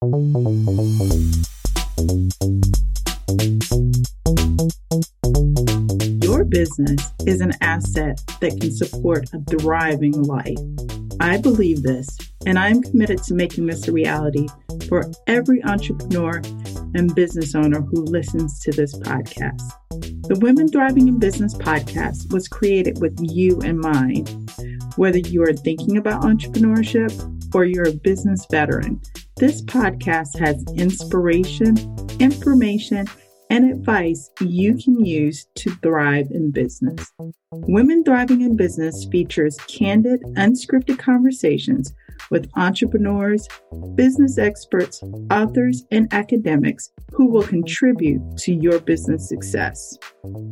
Your business is an asset that can support a thriving life. I believe this, and I am committed to making this a reality for every entrepreneur and business owner who listens to this podcast. The Women Thriving in Business podcast was created with you in mind. Whether you are thinking about entrepreneurship or you're a business veteran, this podcast has inspiration, information, and advice you can use to thrive in business. Women Thriving in Business features candid, unscripted conversations with entrepreneurs, business experts, authors, and academics who will contribute to your business success.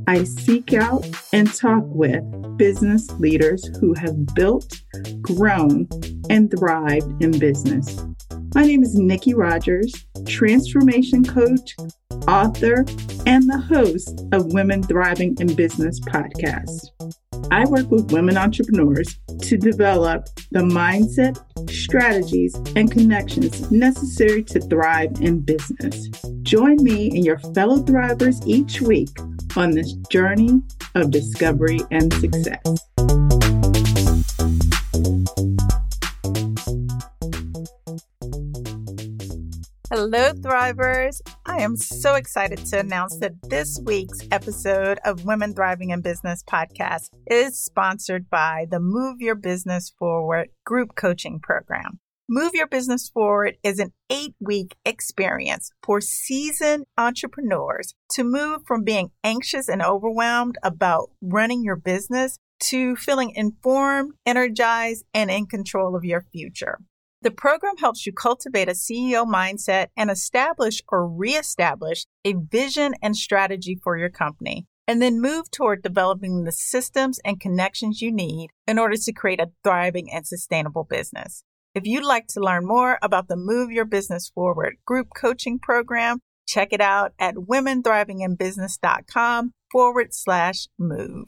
I seek out and talk with business leaders who have built, grown, and thrived in business. My name is Nikki Rogers, transformation coach, author, and the host of Women Thriving in Business podcast. I work with women entrepreneurs to develop the mindset, strategies, and connections necessary to thrive in business. Join me and your fellow thrivers each week on this journey of discovery and success. Hello, Thrivers. I am so excited to announce that this week's episode of Women Thriving in Business podcast is sponsored by the Move Your Business Forward group coaching program. Move Your Business Forward is an eight week experience for seasoned entrepreneurs to move from being anxious and overwhelmed about running your business to feeling informed, energized, and in control of your future. The program helps you cultivate a CEO mindset and establish or reestablish a vision and strategy for your company, and then move toward developing the systems and connections you need in order to create a thriving and sustainable business. If you'd like to learn more about the Move Your Business Forward group coaching program, check it out at womenthrivingin.business.com forward slash move.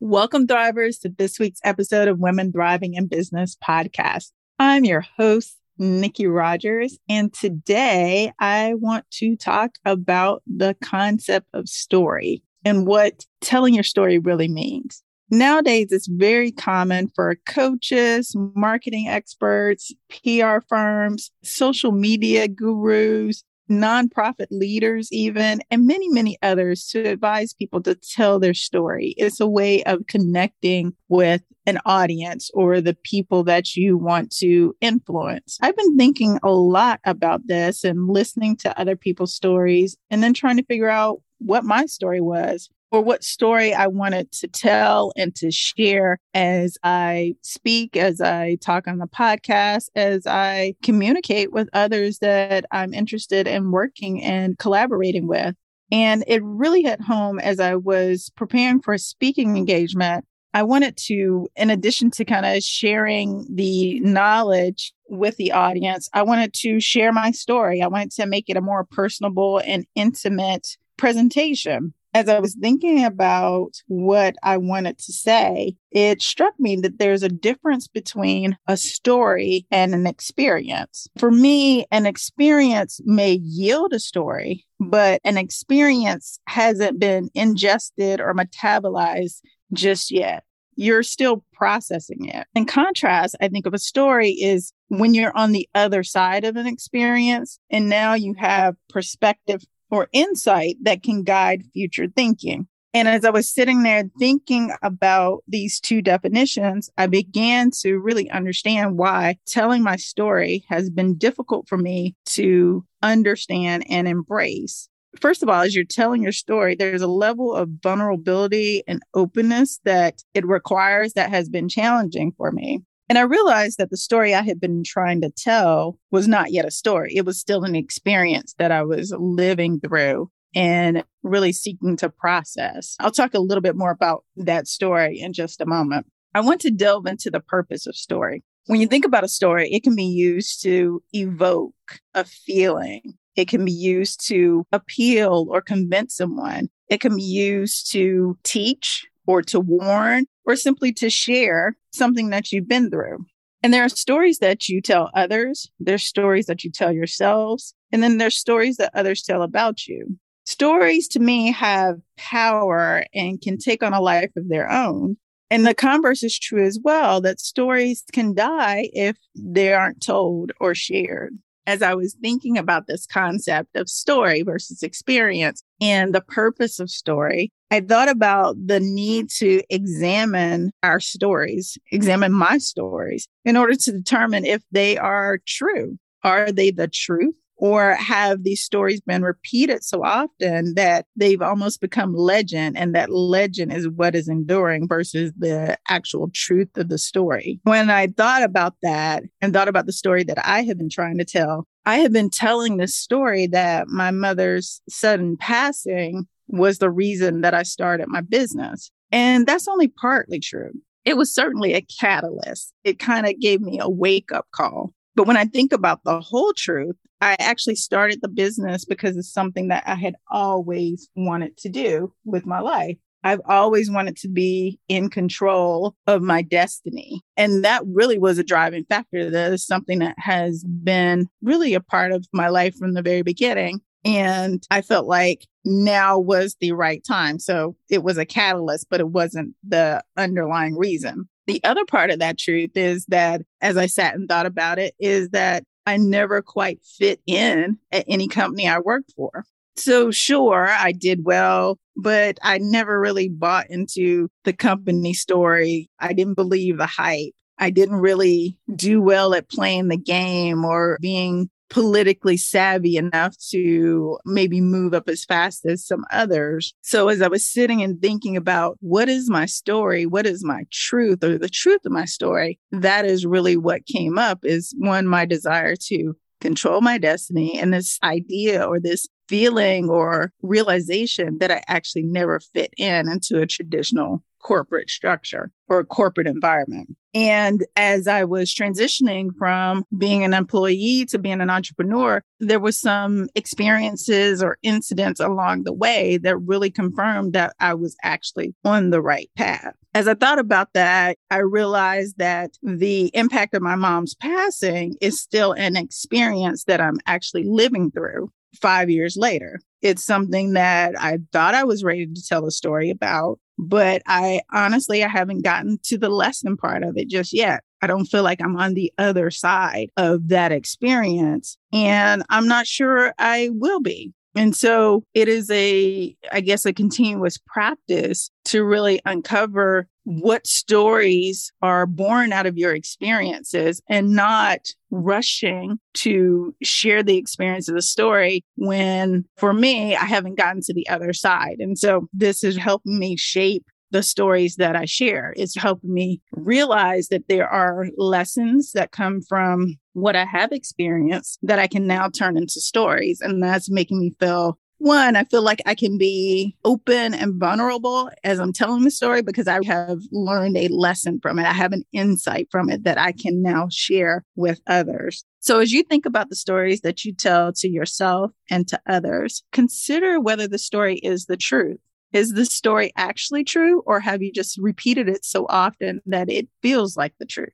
Welcome, Thrivers, to this week's episode of Women Thriving in Business podcast. I'm your host, Nikki Rogers, and today I want to talk about the concept of story and what telling your story really means. Nowadays, it's very common for coaches, marketing experts, PR firms, social media gurus, nonprofit leaders, even, and many, many others to advise people to tell their story. It's a way of connecting with an audience or the people that you want to influence. I've been thinking a lot about this and listening to other people's stories and then trying to figure out what my story was or what story I wanted to tell and to share as I speak, as I talk on the podcast, as I communicate with others that I'm interested in working and collaborating with. And it really hit home as I was preparing for a speaking engagement. I wanted to, in addition to kind of sharing the knowledge with the audience, I wanted to share my story. I wanted to make it a more personable and intimate presentation as I was thinking about what I wanted to say, it struck me that there's a difference between a story and an experience. For me, an experience may yield a story, but an experience hasn't been ingested or metabolized just yet. You're still processing it. In contrast, I think of a story is when you're on the other side of an experience and now you have perspective or insight that can guide future thinking. And as I was sitting there thinking about these two definitions, I began to really understand why telling my story has been difficult for me to understand and embrace. First of all, as you're telling your story, there's a level of vulnerability and openness that it requires that has been challenging for me. And I realized that the story I had been trying to tell was not yet a story. It was still an experience that I was living through and really seeking to process. I'll talk a little bit more about that story in just a moment. I want to delve into the purpose of story. When you think about a story, it can be used to evoke a feeling. It can be used to appeal or convince someone. It can be used to teach or to warn or simply to share something that you've been through. And there are stories that you tell others, there's stories that you tell yourselves, and then there's stories that others tell about you. Stories to me have power and can take on a life of their own. And the converse is true as well that stories can die if they aren't told or shared. As I was thinking about this concept of story versus experience and the purpose of story, I thought about the need to examine our stories, examine my stories in order to determine if they are true. Are they the truth? Or have these stories been repeated so often that they've almost become legend and that legend is what is enduring versus the actual truth of the story? When I thought about that and thought about the story that I have been trying to tell, I have been telling this story that my mother's sudden passing was the reason that I started my business. And that's only partly true. It was certainly a catalyst. It kind of gave me a wake up call. But when I think about the whole truth, I actually started the business because it's something that I had always wanted to do with my life. I've always wanted to be in control of my destiny. And that really was a driving factor. That is something that has been really a part of my life from the very beginning. And I felt like now was the right time. So it was a catalyst, but it wasn't the underlying reason. The other part of that truth is that as I sat and thought about it, is that I never quite fit in at any company I worked for. So, sure, I did well, but I never really bought into the company story. I didn't believe the hype. I didn't really do well at playing the game or being politically savvy enough to maybe move up as fast as some others. So as I was sitting and thinking about what is my story, what is my truth or the truth of my story, that is really what came up is one, my desire to control my destiny and this idea or this feeling or realization that I actually never fit in into a traditional corporate structure or a corporate environment. And as I was transitioning from being an employee to being an entrepreneur, there was some experiences or incidents along the way that really confirmed that I was actually on the right path. As I thought about that, I realized that the impact of my mom's passing is still an experience that I'm actually living through five years later. It's something that I thought I was ready to tell a story about, but I honestly, I haven't gotten to the lesson part of it just yet. I don't feel like I'm on the other side of that experience. And I'm not sure I will be. And so it is a, I guess, a continuous practice to really uncover what stories are born out of your experiences and not rushing to share the experience of the story when for me, I haven't gotten to the other side. And so this is helping me shape the stories that I share. It's helping me realize that there are lessons that come from what I have experienced that I can now turn into stories. And that's making me feel one, I feel like I can be open and vulnerable as I'm telling the story because I have learned a lesson from it. I have an insight from it that I can now share with others. So, as you think about the stories that you tell to yourself and to others, consider whether the story is the truth. Is the story actually true, or have you just repeated it so often that it feels like the truth?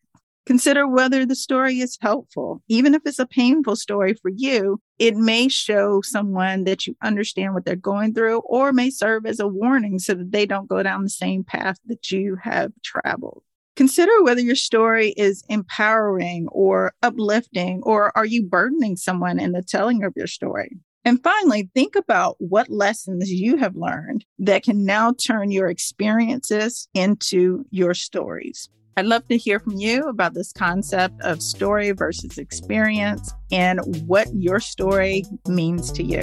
Consider whether the story is helpful. Even if it's a painful story for you, it may show someone that you understand what they're going through or may serve as a warning so that they don't go down the same path that you have traveled. Consider whether your story is empowering or uplifting, or are you burdening someone in the telling of your story? And finally, think about what lessons you have learned that can now turn your experiences into your stories. I'd love to hear from you about this concept of story versus experience and what your story means to you.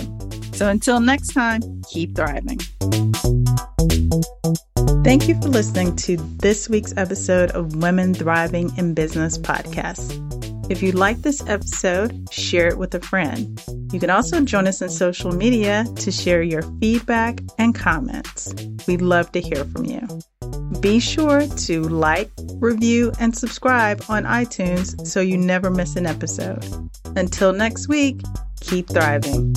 So until next time, keep thriving. Thank you for listening to this week's episode of Women Thriving in Business podcast. If you like this episode, share it with a friend. You can also join us on social media to share your feedback and comments. We'd love to hear from you. Be sure to like, review, and subscribe on iTunes so you never miss an episode. Until next week, keep thriving.